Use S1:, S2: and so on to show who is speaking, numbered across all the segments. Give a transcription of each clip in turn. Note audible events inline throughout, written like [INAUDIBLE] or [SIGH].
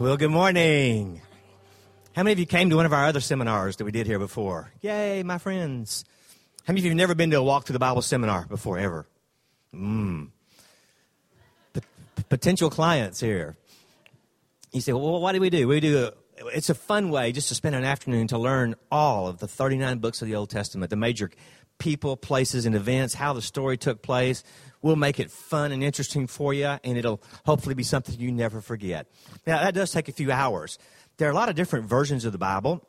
S1: Well, good morning. How many of you came to one of our other seminars that we did here before? Yay, my friends. How many of you have never been to a Walk Through the Bible seminar before, ever? Mmm. P- potential clients here. You say, well, what do we do? We do a, it's a fun way just to spend an afternoon to learn all of the 39 books of the Old Testament, the major people, places, and events, how the story took place, We'll make it fun and interesting for you, and it'll hopefully be something you never forget. Now, that does take a few hours. There are a lot of different versions of the Bible.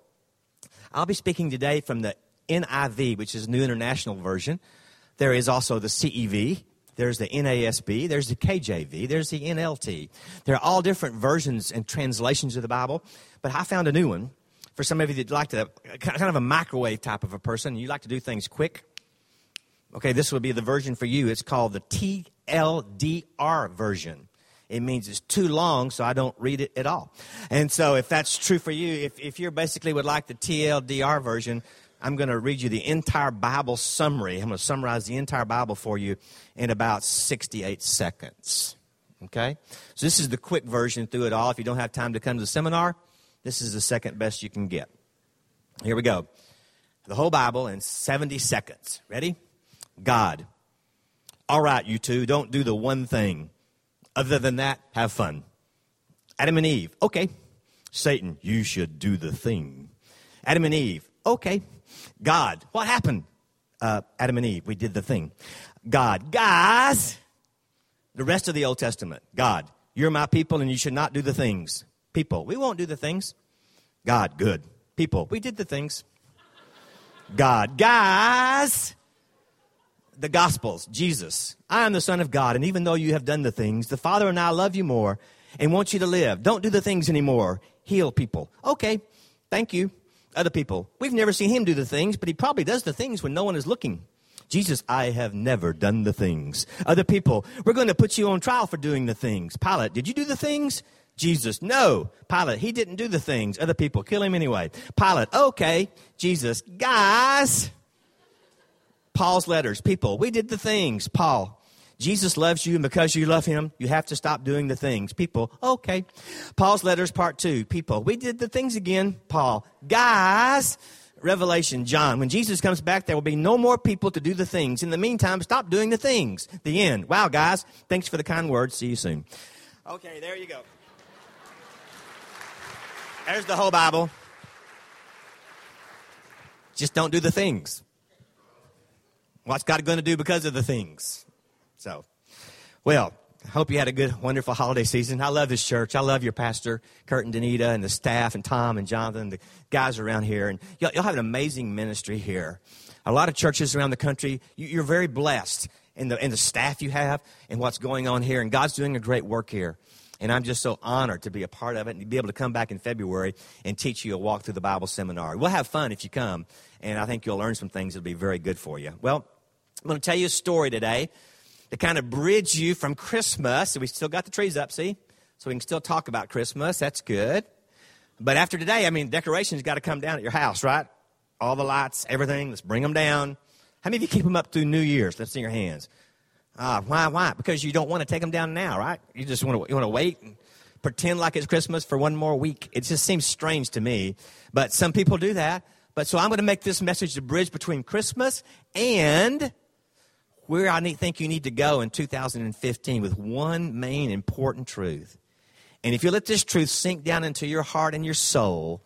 S1: I'll be speaking today from the NIV, which is New International Version. There is also the CEV. There's the NASB. There's the KJV. There's the NLT. There are all different versions and translations of the Bible, but I found a new one for some of you that like to, kind of a microwave type of a person. You like to do things quick. Okay, this will be the version for you. It's called the TLDR version. It means it's too long, so I don't read it at all. And so, if that's true for you, if, if you basically would like the TLDR version, I'm going to read you the entire Bible summary. I'm going to summarize the entire Bible for you in about 68 seconds. Okay? So, this is the quick version through it all. If you don't have time to come to the seminar, this is the second best you can get. Here we go. The whole Bible in 70 seconds. Ready? God. All right, you two, don't do the one thing. Other than that, have fun. Adam and Eve, okay. Satan, you should do the thing. Adam and Eve, okay. God, what happened? Uh, Adam and Eve, we did the thing. God, guys, the rest of the Old Testament, God, you're my people and you should not do the things. People, we won't do the things. God, good. People, we did the things. God, guys, the Gospels, Jesus, I am the Son of God, and even though you have done the things, the Father and I love you more and want you to live. Don't do the things anymore. Heal people. Okay, thank you. Other people, we've never seen him do the things, but he probably does the things when no one is looking. Jesus, I have never done the things. Other people, we're going to put you on trial for doing the things. Pilate, did you do the things? Jesus, no. Pilate, he didn't do the things. Other people, kill him anyway. Pilate, okay. Jesus, guys, Paul's letters. People, we did the things. Paul, Jesus loves you, and because you love him, you have to stop doing the things. People, okay. Paul's letters, part two. People, we did the things again. Paul, guys, Revelation, John. When Jesus comes back, there will be no more people to do the things. In the meantime, stop doing the things. The end. Wow, guys. Thanks for the kind words. See you soon. Okay, there you go. There's the whole Bible. Just don't do the things. What's God going to do because of the things? So, well, I hope you had a good, wonderful holiday season. I love this church. I love your pastor, Kurt and Danita, and the staff, and Tom and Jonathan, the guys around here. And y'all, y'all have an amazing ministry here. A lot of churches around the country, you, are very blessed in the, in the staff you have and what's going on here. And God's doing a great work here. And I'm just so honored to be a part of it and be able to come back in February and teach you a walk through the Bible seminar. We'll have fun if you come, and I think you'll learn some things that'll be very good for you. Well, I'm going to tell you a story today to kind of bridge you from Christmas. We still got the trees up, see? So we can still talk about Christmas. That's good. But after today, I mean, decorations got to come down at your house, right? All the lights, everything. Let's bring them down. How many of you keep them up through New Year's? Let's see your hands. Ah, why? Why? Because you don't want to take them down now, right? You just want to you want to wait and pretend like it's Christmas for one more week. It just seems strange to me, but some people do that. But so I'm going to make this message the bridge between Christmas and where I think you need to go in 2015 with one main important truth. And if you let this truth sink down into your heart and your soul,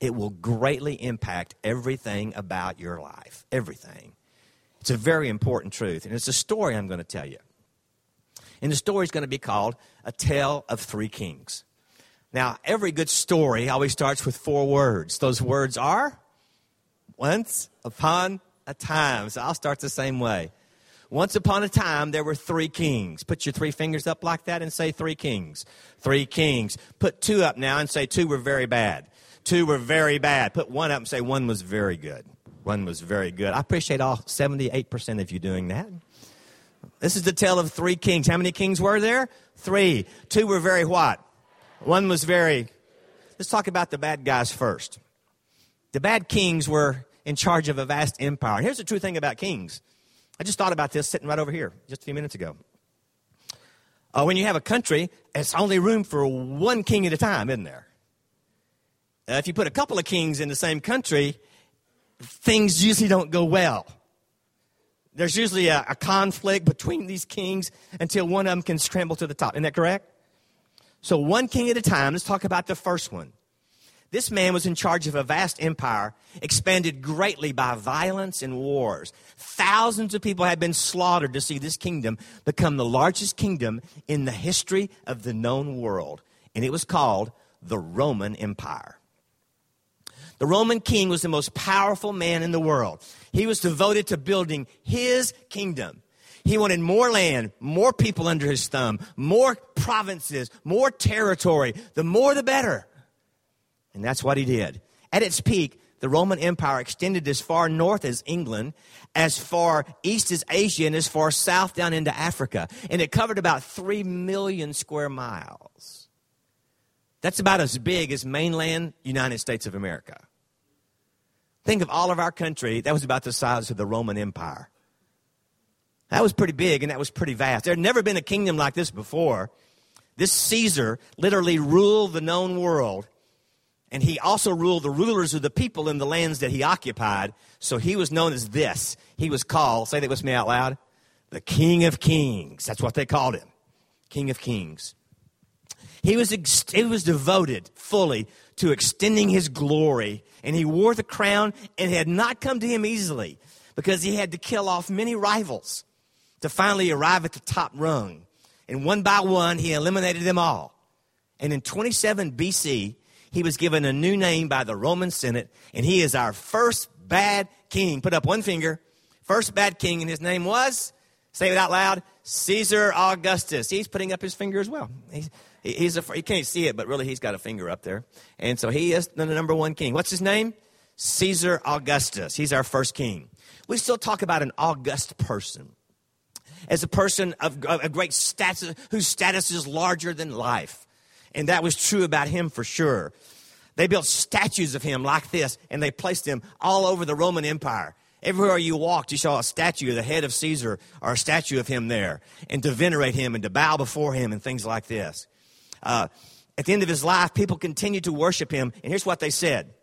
S1: it will greatly impact everything about your life. Everything. It's a very important truth. And it's a story I'm going to tell you. And the story is going to be called A Tale of Three Kings. Now, every good story always starts with four words. Those words are once upon a time. So I'll start the same way. Once upon a time, there were three kings. Put your three fingers up like that and say three kings. Three kings. Put two up now and say two were very bad. Two were very bad. Put one up and say one was very good. One was very good. I appreciate all 78% of you doing that. This is the tale of three kings. How many kings were there? Three. Two were very what? One was very. Let's talk about the bad guys first. The bad kings were in charge of a vast empire. Here's the true thing about kings I just thought about this sitting right over here just a few minutes ago. Uh, when you have a country, it's only room for one king at a time, isn't there? Uh, if you put a couple of kings in the same country, things usually don't go well. There's usually a, a, conflict between these kings until one of them can scramble to the top. Isn't that correct? So, one king at a time. Let's talk about the first one. This man was in charge of a vast empire, expanded greatly by violence and wars. Thousands of people had been slaughtered to see this kingdom become the largest kingdom in the history of the known world. And it was called the Roman Empire. The Roman king was the most powerful man in the world. He was devoted to building his kingdom. He wanted more land, more people under his thumb, more provinces, more territory. The more, the better. And that's what he did. At its peak, the Roman Empire extended as far north as England, as far east as Asia, and as far south down into Africa. And it covered about 3 million square miles. That's about as big as mainland United States of America. Think of all of our country, that was about the size of the Roman Empire. That was pretty big and that was pretty vast. There had never been a kingdom like this before. This Caesar literally ruled the known world, and he also ruled the rulers of the people in the lands that he occupied. So he was known as this. He was called, say that with me out loud, the King of Kings. That's what they called him. King of Kings. He was, he was devoted fully to extending his glory and he wore the crown, and it had not come to him easily because he had to kill off many rivals to finally arrive at the top rung. And one by one, he eliminated them all. And in 27 BC, he was given a new name by the Roman Senate, and he is our first bad king. Put up one finger. First bad king, and his name was, say it out loud, Caesar Augustus. He's putting up his finger as well. He's, He's a, you can't see it, but really he's got a finger up there. And so he is the number one king. What's his name? Caesar Augustus. He's our first king. We still talk about an august person as a person of a great status, whose status is larger than life. And that was true about him for sure. They built statues of him like this, and they placed them all over the Roman Empire. Everywhere you walked, you saw a statue of the head of Caesar or a statue of him there, and to venerate him and to bow before him and things like this. Uh, at the end of his life, people continued to worship him. And here's what they said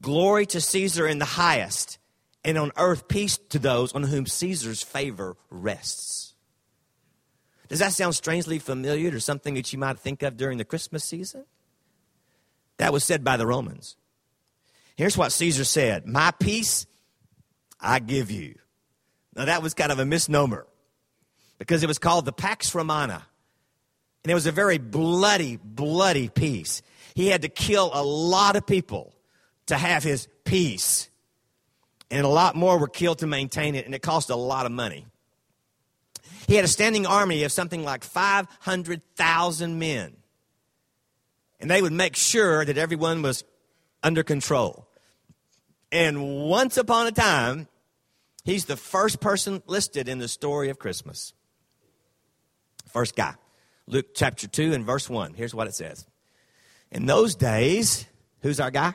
S1: Glory to Caesar in the highest, and on earth peace to those on whom Caesar's favor rests. Does that sound strangely familiar to something that you might think of during the Christmas season? That was said by the Romans. Here's what Caesar said My peace I give you. Now, that was kind of a misnomer because it was called the Pax Romana. And it was a very bloody, bloody peace. He had to kill a lot of people to have his peace. And a lot more were killed to maintain it, and it cost a lot of money. He had a standing army of something like 500,000 men. And they would make sure that everyone was under control. And once upon a time, he's the first person listed in the story of Christmas. First guy. Luke chapter 2 and verse 1. Here's what it says. In those days, who's our guy?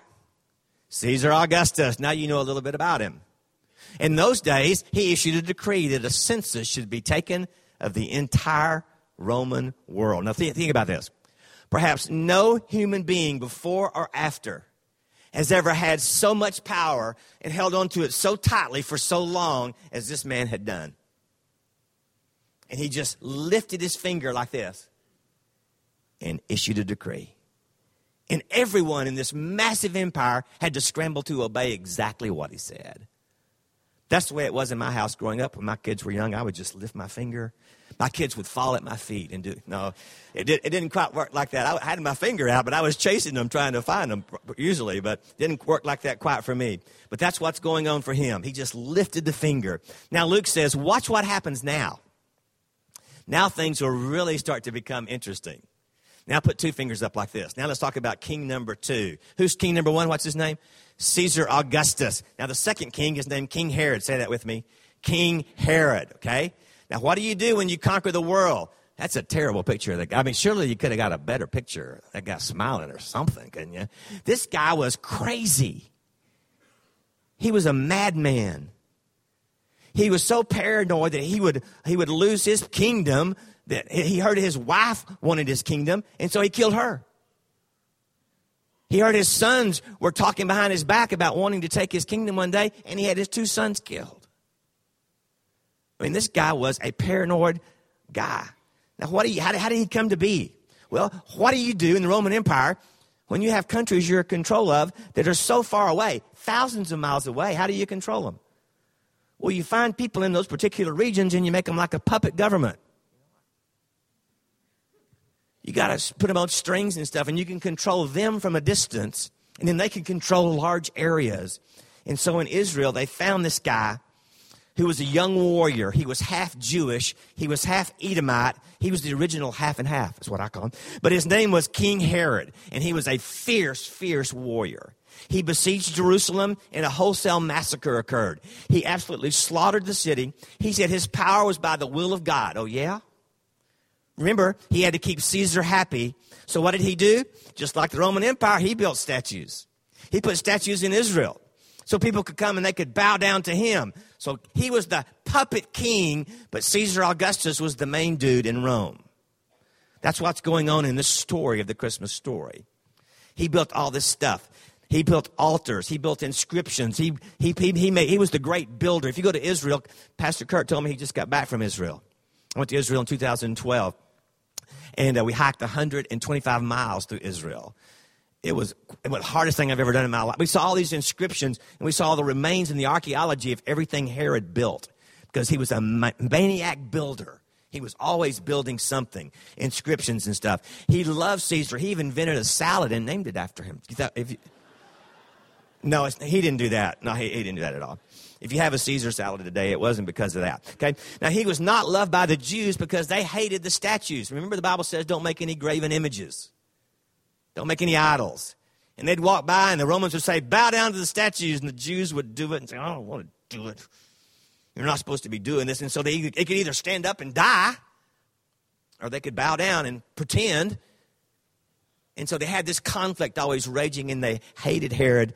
S1: Caesar Augustus. Now you know a little bit about him. In those days, he issued a decree that a census should be taken of the entire Roman world. Now think, think about this. Perhaps no human being before or after has ever had so much power and held on to it so tightly for so long as this man had done and he just lifted his finger like this and issued a decree. And everyone in this massive empire had to scramble to obey exactly what he said. That's the way it was in my house growing up. When my kids were young, I would just lift my finger. My kids would fall at my feet and do. No, it, did, it didn't quite work like that. I had my finger out, but I was chasing them, trying to find them usually, but didn't work like that quite for me. But that's what's going on for him. He just lifted the finger. Now Luke says, watch what happens now. Now things will really start to become interesting. Now put two fingers up like this. Now let's talk about king number two. Who's king number one? What's his name? Caesar Augustus. Now the second king is named King Herod. Say that with me. King Herod, okay? Now what do you do when you conquer the world? That's a terrible picture of the guy. I mean, surely you could have got a better picture. That guy smiling or something, couldn't you? This guy was crazy. He was a madman he was so paranoid that he would, he would lose his kingdom that he heard his wife wanted his kingdom, and so he killed her. He heard his sons were talking behind his back about wanting to take his kingdom one day, and he had his two sons killed. I mean, this guy was a paranoid guy. Now, what do you, how, how did he come to be? Well, what do you do in the Roman Empire when you have countries you're in control of that are so far away, thousands of miles away? How do you control them? Well, you find people in those particular regions and you make them like a puppet government. You got to put them on strings and stuff, and you can control them from a distance, and then they can control large areas. And so in Israel, they found this guy who was a young warrior. He was half Jewish, he was half Edomite. He was the original half and half, is what I call him. But his name was King Herod, and he was a fierce, fierce warrior. He besieged Jerusalem and a wholesale massacre occurred. He absolutely slaughtered the city. He said his power was by the will of God. Oh, yeah? Remember, he had to keep Caesar happy. So what did he do? Just like the Roman Empire, he built statues. He put statues in Israel so people could come and they could bow down to him. So he was the puppet king, but Caesar Augustus was the main dude in Rome. That's what's going on in this story of the Christmas story. He built all this stuff. He built altars. He built inscriptions. He, he, he, he, made, he was the great builder. If you go to Israel, Pastor Kurt told me he just got back from Israel. I went to Israel in 2012 and uh, we hiked 125 miles through Israel. It was, it was the hardest thing I've ever done in my life. We saw all these inscriptions, and we saw the remains and the archaeology of everything Herod built because he was a maniac builder. He was always building something, inscriptions and stuff. He loved Caesar. He even invented a salad and named it after him. No, he didn't do that. No, he, he didn't do that at all. If you have a Caesar salad today, it wasn't because of that. Okay? Now, he was not loved by the Jews because they hated the statues. Remember, the Bible says don't make any graven images, don't make any idols. And they'd walk by, and the Romans would say, Bow down to the statues, and the Jews would do it and say, I don't want to do it. You're not supposed to be doing this. And so they, they could either stand up and die, or they could bow down and pretend. And so they had this conflict always raging, and they hated Herod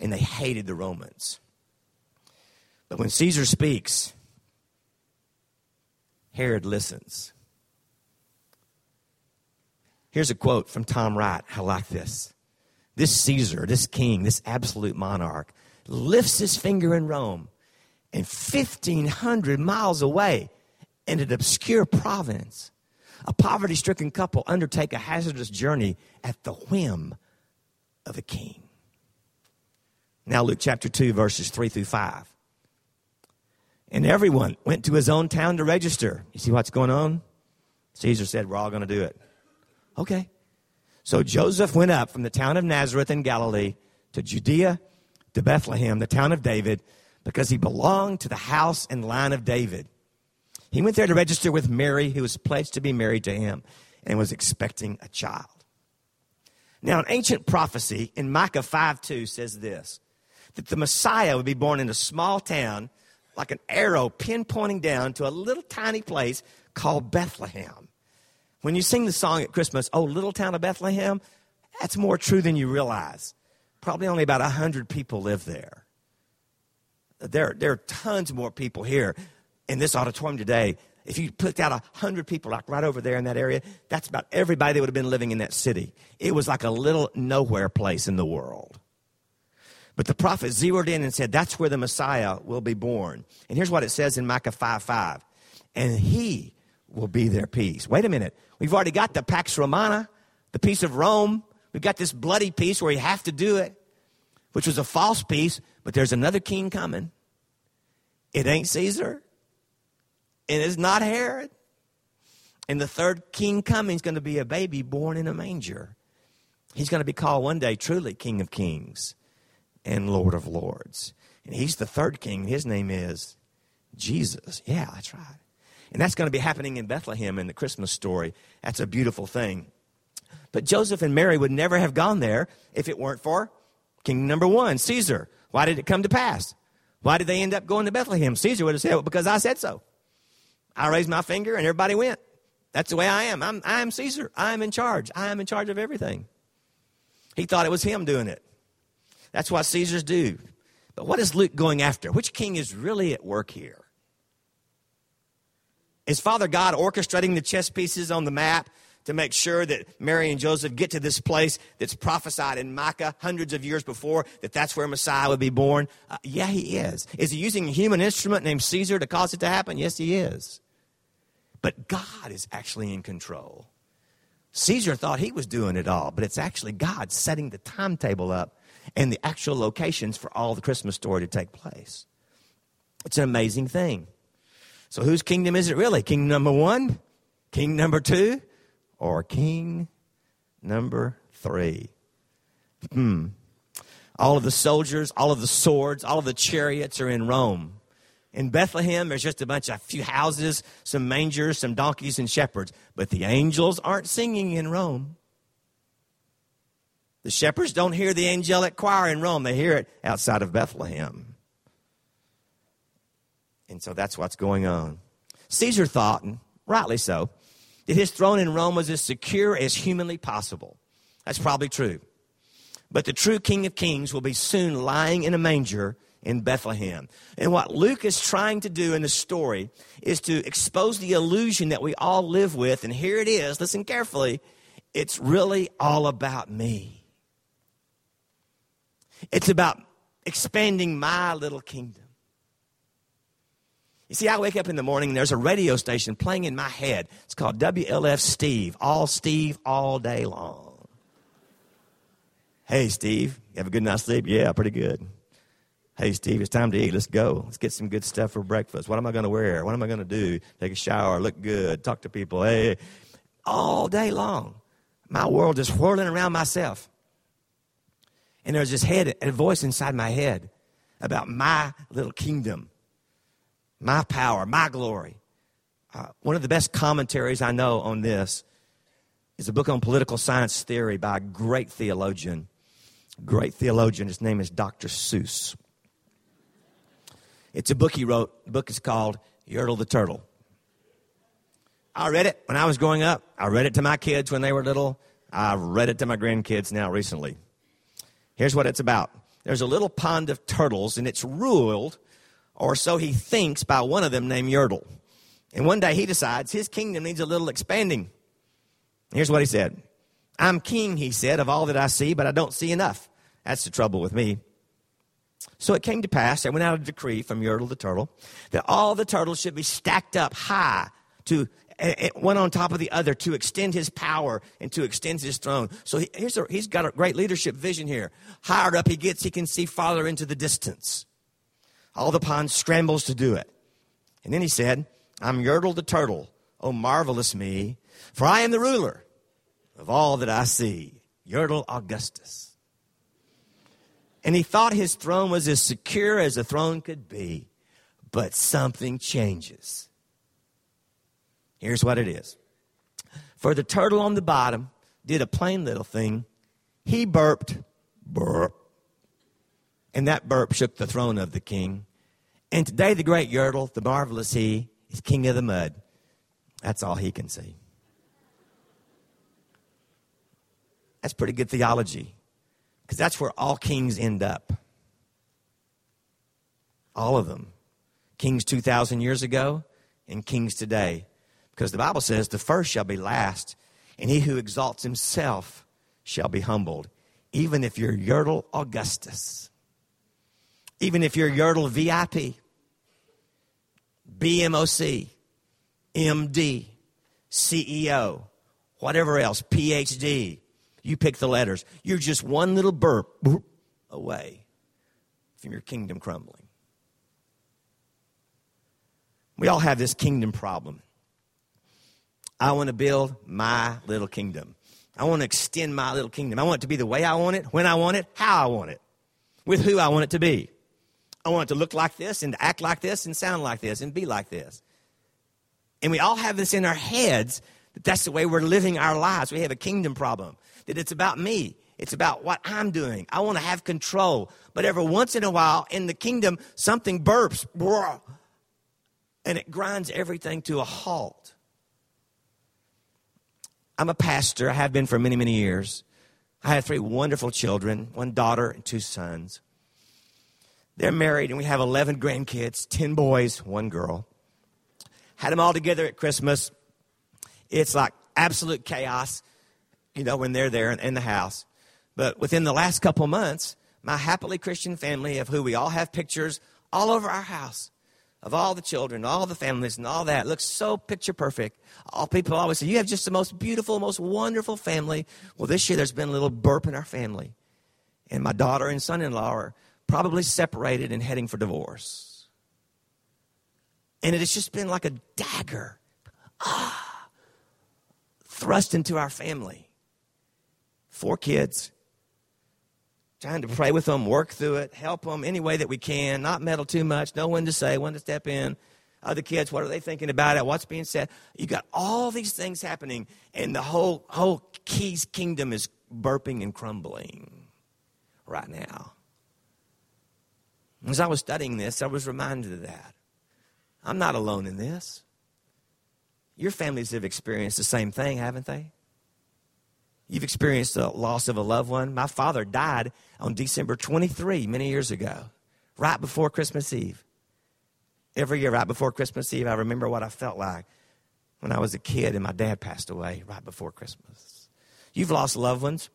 S1: and they hated the Romans. But when Caesar speaks, Herod listens. Here's a quote from Tom Wright. I like this. This Caesar, this king, this absolute monarch, lifts his finger in Rome, and 1,500 miles away in an obscure province, a poverty stricken couple undertake a hazardous journey at the whim of a king. Now, Luke chapter 2, verses 3 through 5. And everyone went to his own town to register. You see what's going on? Caesar said, We're all going to do it. Okay. So Joseph went up from the town of Nazareth in Galilee to Judea, to Bethlehem, the town of David, because he belonged to the house and line of David. He went there to register with Mary, who was pledged to be married to him and was expecting a child. Now, an ancient prophecy in Micah 5 2 says this that the Messiah would be born in a small town like an arrow pinpointing down to a little tiny place called Bethlehem. When you sing the song at Christmas, Oh, little town of Bethlehem, that's more true than you realize. Probably only about 100 people live there. There, there are tons more people here in this auditorium today. If you put out 100 people like right over there in that area, that's about everybody that would have been living in that city. It was like a little nowhere place in the world. But the prophet zeroed in and said, That's where the Messiah will be born. And here's what it says in Micah 5 5. And he will be their peace. Wait a minute. We've already got the Pax Romana, the peace of Rome. We've got this bloody peace where you have to do it, which was a false peace, but there's another king coming. It ain't Caesar, and it's not Herod. And the third king coming is going to be a baby born in a manger. He's going to be called one day truly King of Kings and Lord of Lords. And he's the third king. His name is Jesus. Yeah, that's right. And that's going to be happening in Bethlehem in the Christmas story. That's a beautiful thing. But Joseph and Mary would never have gone there if it weren't for king number one, Caesar. Why did it come to pass? Why did they end up going to Bethlehem? Caesar would have said, well, because I said so. I raised my finger and everybody went. That's the way I am. I'm, I am Caesar. I am in charge. I am in charge of everything. He thought it was him doing it. That's what Caesars do. But what is Luke going after? Which king is really at work here? Is Father God orchestrating the chess pieces on the map to make sure that Mary and Joseph get to this place that's prophesied in Micah hundreds of years before, that that's where Messiah would be born? Uh, yeah, he is. Is he using a human instrument named Caesar to cause it to happen? Yes, he is. But God is actually in control. Caesar thought he was doing it all, but it's actually God setting the timetable up and the actual locations for all the Christmas story to take place. It's an amazing thing. So, whose kingdom is it really? King number one? King number two? or king number three. Hmm. All of the soldiers, all of the swords, all of the chariots are in Rome. In Bethlehem, there's just a bunch of few houses, some mangers, some donkeys, and shepherds. But the angels aren't singing in Rome. The shepherds don't hear the angelic choir in Rome, they hear it outside of Bethlehem. And so that's what's going on. Caesar thought, and rightly so, that his throne in Rome was as secure as humanly possible. That's probably true. But the true King of Kings will be soon lying in a manger in Bethlehem. And what Luke is trying to do in the story is to expose the illusion that we all live with. And here it is, listen carefully. It's really all about me. It's about expanding my little kingdom. You see, I wake up in the morning and there's a radio station playing in my head. It's called WLF Steve, all Steve, all day long. Hey, Steve, you have a good night's sleep? Yeah, pretty good. Hey, Steve, it's time to eat. Let's go. Let's get some good stuff for breakfast. What am I going to wear? What am I going to do? Take a shower, look good, talk to people. Hey, all day long. My world is whirling around myself. And there's this head, a voice inside my head about my little kingdom my power, my glory. Uh, one of the best commentaries I know on this is a book on political science theory by a great theologian. Great theologian. His name is Dr. Seuss. It's a book he wrote. The book is called Yertle the Turtle. I read it when I was growing up. I read it to my kids when they were little. I've read it to my grandkids now recently. Here's what it's about there's a little pond of turtles, and it's ruled or so he thinks by one of them named Yertle. And one day he decides his kingdom needs a little expanding. Here's what he said I'm king, he said, of all that I see, but I don't see enough. That's the trouble with me. So it came to pass, there went out a decree from Yertle the turtle, that all the turtles should be stacked up high to one on top of the other to extend his power and to extend his throne. So he, a, he's got a great leadership vision here. Higher up he gets, he can see farther into the distance. All the pond scrambles to do it. And then he said, I'm Yertle the turtle. Oh, marvelous me, for I am the ruler of all that I see. Yertle Augustus. And he thought his throne was as secure as a throne could be. But something changes. Here's what it is. For the turtle on the bottom did a plain little thing. He burped, burp. And that burp shook the throne of the king. And today, the great Yertle, the marvelous he, is king of the mud. That's all he can see. That's pretty good theology because that's where all kings end up. All of them. Kings 2,000 years ago and kings today. Because the Bible says, the first shall be last, and he who exalts himself shall be humbled. Even if you're Yertle Augustus. Even if you're Yertle VIP, BMOC, MD, CEO, whatever else, PhD, you pick the letters. You're just one little burp away from your kingdom crumbling. We all have this kingdom problem. I want to build my little kingdom. I want to extend my little kingdom. I want it to be the way I want it, when I want it, how I want it, with who I want it to be. I want it to look like this and act like this and sound like this and be like this. And we all have this in our heads that that's the way we're living our lives. We have a kingdom problem, that it's about me. It's about what I'm doing. I want to have control. But every once in a while in the kingdom, something burps, and it grinds everything to a halt. I'm a pastor. I have been for many, many years. I have three wonderful children one daughter and two sons. They're married, and we have 11 grandkids 10 boys, one girl. had them all together at Christmas. It's like absolute chaos, you know, when they're there in, the house. But within the last couple months, my happily Christian family, of who we all have pictures all over our house, of all the children, all the families, and all that, looks so picture perfect. All people always say, You have just the most beautiful, most wonderful family. Well, this year there's been a little burp in our family. And my daughter and son in law are probably separated and heading for divorce. And it has just been like a dagger ah, thrust into our family. Four kids, trying to pray with them, work through it, help them any way that we can, not meddle too much, know when to say, when to step in. Other kids, what are they thinking about it? What's being said? You got all these things happening, and the whole whole Keys kingdom is burping and crumbling right now. As I was studying this, I was reminded of that. I'm not alone in this. Your families have experienced the same thing, haven't they? You've experienced the loss of a loved one. My father died on December 23, many years ago, right before Christmas Eve. Every year, right before Christmas Eve, I remember what I felt like when I was a kid and my dad passed away right before Christmas. You've lost loved ones.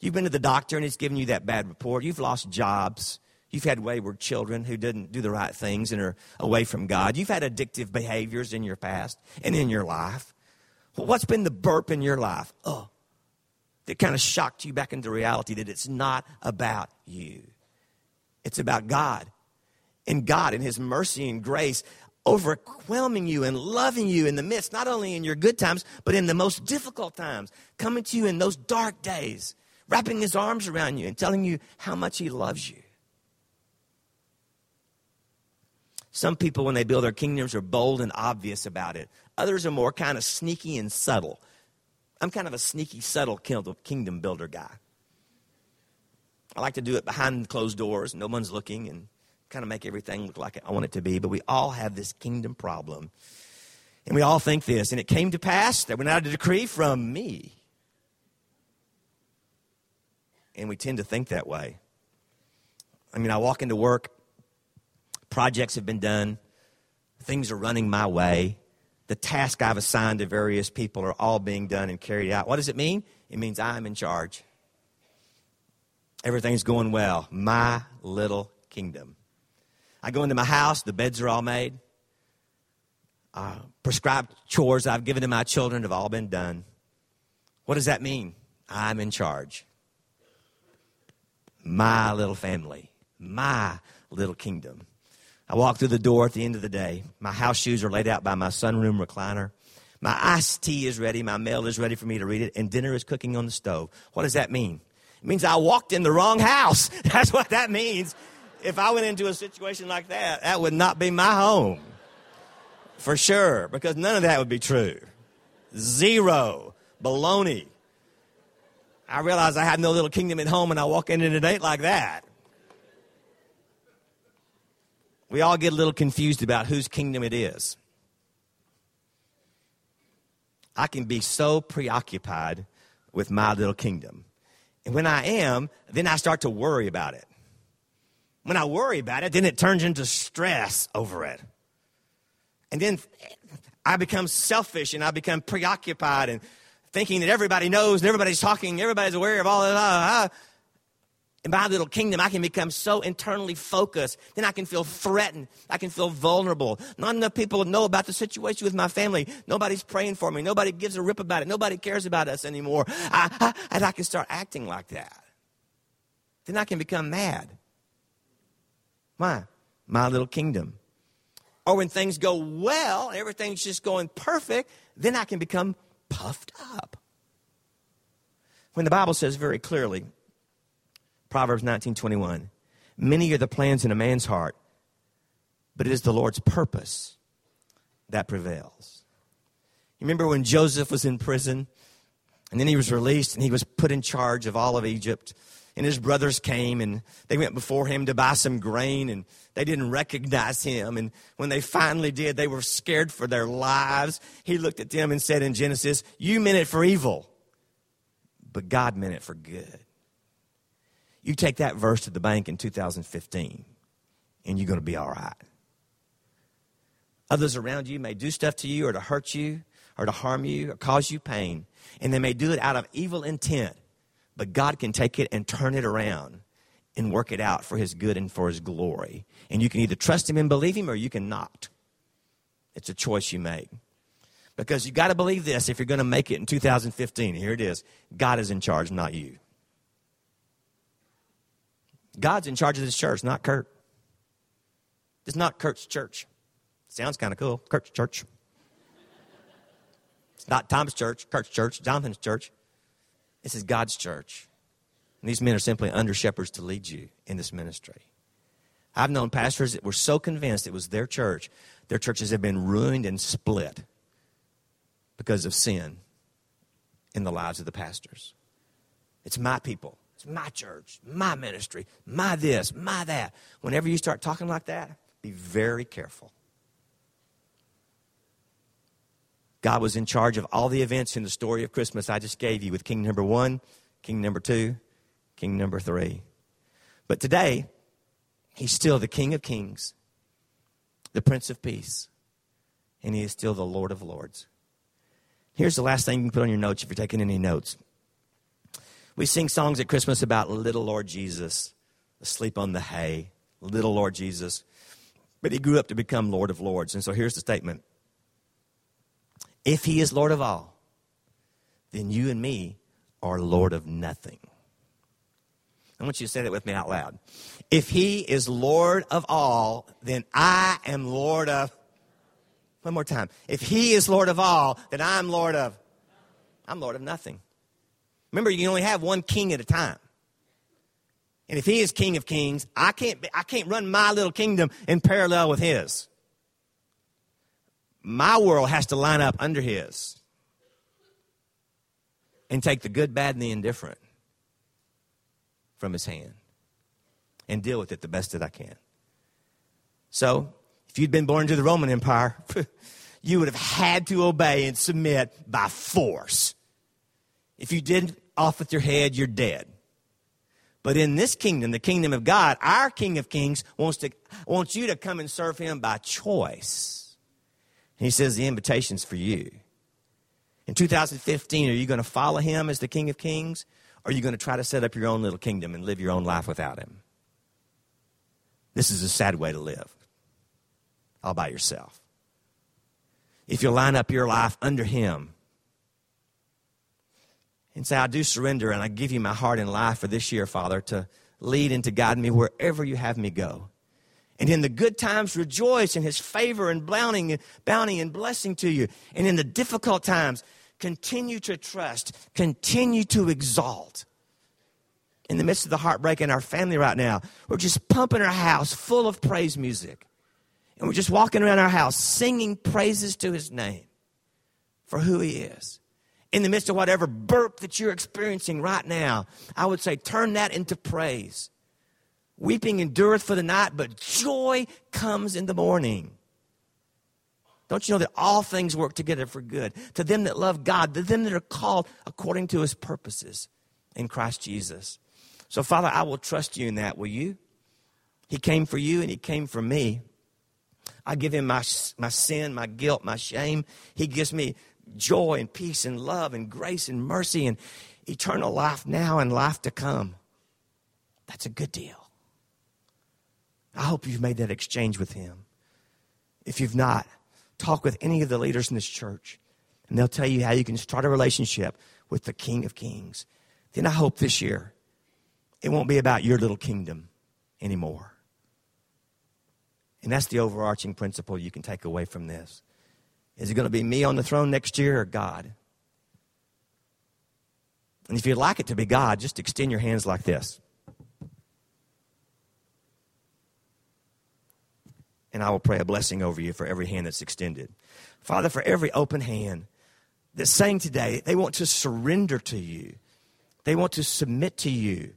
S1: You've been to the doctor and he's given you that bad report. You've lost jobs. You've had wayward children who didn't do the right things and are away from God. You've had addictive behaviors in your past and in your life. What's been the burp in your life? Oh, that kind of shocked you back into reality that it's not about you. It's about God. And God, in His mercy and grace, overwhelming you and loving you in the midst, not only in your good times, but in the most difficult times, coming to you in those dark days, wrapping His arms around you and telling you how much He loves you. Some people, when they build their kingdoms, are bold and obvious about it. Others are more kind of sneaky and subtle. I'm kind of a sneaky, subtle kingdom builder guy. I like to do it behind closed doors, no one's looking, and kind of make everything look like I want it to be. But we all have this kingdom problem. And we all think this. And it came to pass that went out a decree from me. And we tend to think that way. I mean, I walk into work, projects have been done, things are running my way the task I've assigned to various people are all being done and carried out. What does it mean? It means I'm in charge. Everything's going well. My little kingdom. I go into my house, the beds are all made. Uh, prescribed chores I've given to my children have all been done. What does that mean? I'm in charge. My little family, my little kingdom. I walk through the door at the end of the day. My house shoes are laid out by my sunroom recliner. My iced tea is ready. My mail is ready for me to read it. And dinner is cooking on the stove. What does that mean? It means I walked in the wrong house. [LAUGHS] That's what that means. If I went into a situation like that, that would not be my home. For sure. Because none of that would be true. Zero. Baloney. I realize I have no little kingdom at home and I walk in at a date like that. We all get a little confused about whose kingdom it is. I can be so preoccupied with my little kingdom. And when I am, then I start to worry about it. When I worry about it, then it turns into stress over it. And then I become selfish and I become preoccupied and thinking that everybody knows and everybody's talking, everybody's aware of all that in my little kingdom, I can become so internally focused. Then I can feel threatened. I can feel vulnerable. Not enough people know about the situation with my family. Nobody's praying for me. Nobody gives a rip about it. Nobody cares about us anymore. I, I, and I can start acting like that. Then I can become mad. Why? My little kingdom. Or when things go well, everything's just going perfect, then I can become puffed up. When the Bible says very clearly, Proverbs 19:21. Many are the plans in a man's heart, but it is the Lord's purpose that prevails. You remember when Joseph was in prison and then he was released and he was put in charge of all of Egypt and his brothers came and they went before him to buy some grain and they didn't recognize him and when they finally did they were scared for their lives he looked at them and said in genesis you meant it for evil but god meant it for good you take that verse to the bank in 2015, and you're going to be all right. Others around you may do stuff to you or to hurt you or to harm you or cause you pain. And they may do it out of evil intent. But God can take it and turn it around and work it out for His good and for His glory. And you can either trust Him and believe Him or you can not. It's a choice you make. Because you got to believe this if you're going to make it in 2015. Here it is God is in charge, not you. God's in charge of this church, not Kurt. It's not Kurt's church. Sounds kind of cool. Kurt's church. It's not Tom's church, Kurt's church, Jonathan's church. This is God's church. And these men are simply under shepherds to lead you in this ministry. I've known pastors that were so convinced it was their church, their churches have been ruined and split because of sin in the lives of the pastors. It's my people, it's my church, my ministry, my this, my that. Whenever you start talking like that, be very careful. God was in charge of all the events in the story of Christmas I just gave you with King number one, King number two, King number three. But today, He's still the King of Kings, the Prince of Peace, and He is still the Lord of Lords. Here's the last thing you can put on your notes if you're taking any notes. We sing songs at Christmas about little Lord Jesus, asleep on the hay, little Lord Jesus. But he grew up to become Lord of Lords. And so here's the statement If he is Lord of all, then you and me are Lord of nothing. I want you to say that with me out loud. If he is Lord of all, then I am Lord of one more time. If he is Lord of all, then I'm Lord of I'm Lord of nothing. Remember, you can only have one king at a time. And if he is king of kings, I can't, I can't run my little kingdom in parallel with his. My world has to line up under his and take the good, bad, and the indifferent from his hand and deal with it the best that I can. So, if you'd been born into the Roman Empire, [LAUGHS] you would have had to obey and submit by force. If you didn't, off with your head, you're dead. But in this kingdom, the kingdom of God, our King of Kings wants, to, wants you to come and serve him by choice. And he says the invitation's for you. In 2015, are you going to follow him as the King of Kings? Or are you going to try to set up your own little kingdom and live your own life without him? This is a sad way to live all by yourself. If you line up your life under Him and say, I do surrender and I give you my heart and life for this year, Father, to lead and to guide me wherever you have me go. And in the good times, rejoice in His favor and bounty, and blessing to you. And in the difficult times, continue to trust, continue to exalt. In the midst of the heartbreak in our family right now, we're just pumping our house full of praise music. And we're just walking around our house singing praises to his name for who he is. In the midst of whatever burp that you're experiencing right now, I would say turn that into praise. Weeping endureth for the night, but joy comes in the morning. Don't you know that all things work together for good to them that love God, to them that are called according to his purposes in Christ Jesus? So, Father, I will trust you in that, will you? He came for you and he came for me. I give him my, my sin, my guilt, my shame. He gives me joy and peace and love and grace and mercy and eternal life now and life to come. That's a good deal. I hope you've made that exchange with him. If you've not, talk with any of the leaders in this church, and they'll tell you how you can start a relationship with the King of Kings. Then I hope this year it won't be about your little kingdom anymore. And that's the overarching principle you can take away from this. Is it going to be me on the throne next year or God? And if you'd like it to be God, just extend your hands like this. And I will pray a blessing over you for every hand that's extended. Father, for every open hand that's saying today they want to surrender to you, they want to submit to you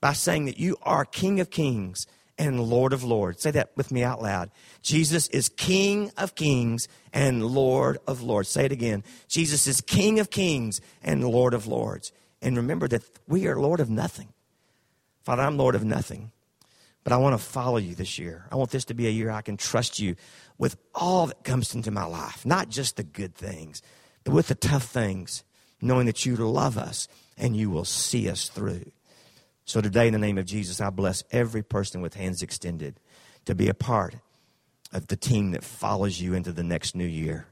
S1: by saying that you are King of Kings and Lord of Lords. Say that with me out loud. Jesus is King of Kings and Lord of Lords. Say it again. Jesus is King of Kings and Lord of Lords. And remember that we are Lord of nothing. Father, I'm Lord of nothing. But I want to follow you this year. I want this to be a year I can trust you with all that comes into my life, not just the good things, but with the tough things, knowing that you love us and you will see us through. So today, in the name of Jesus, I bless every person with hands extended to be a part of the team that follows you into the next new year.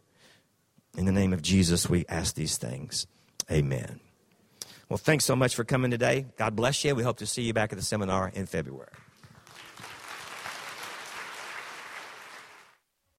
S1: In the name of Jesus, we ask these things. Amen. Well, thanks so much for coming today. God bless you. We hope to see you back at the seminar in February.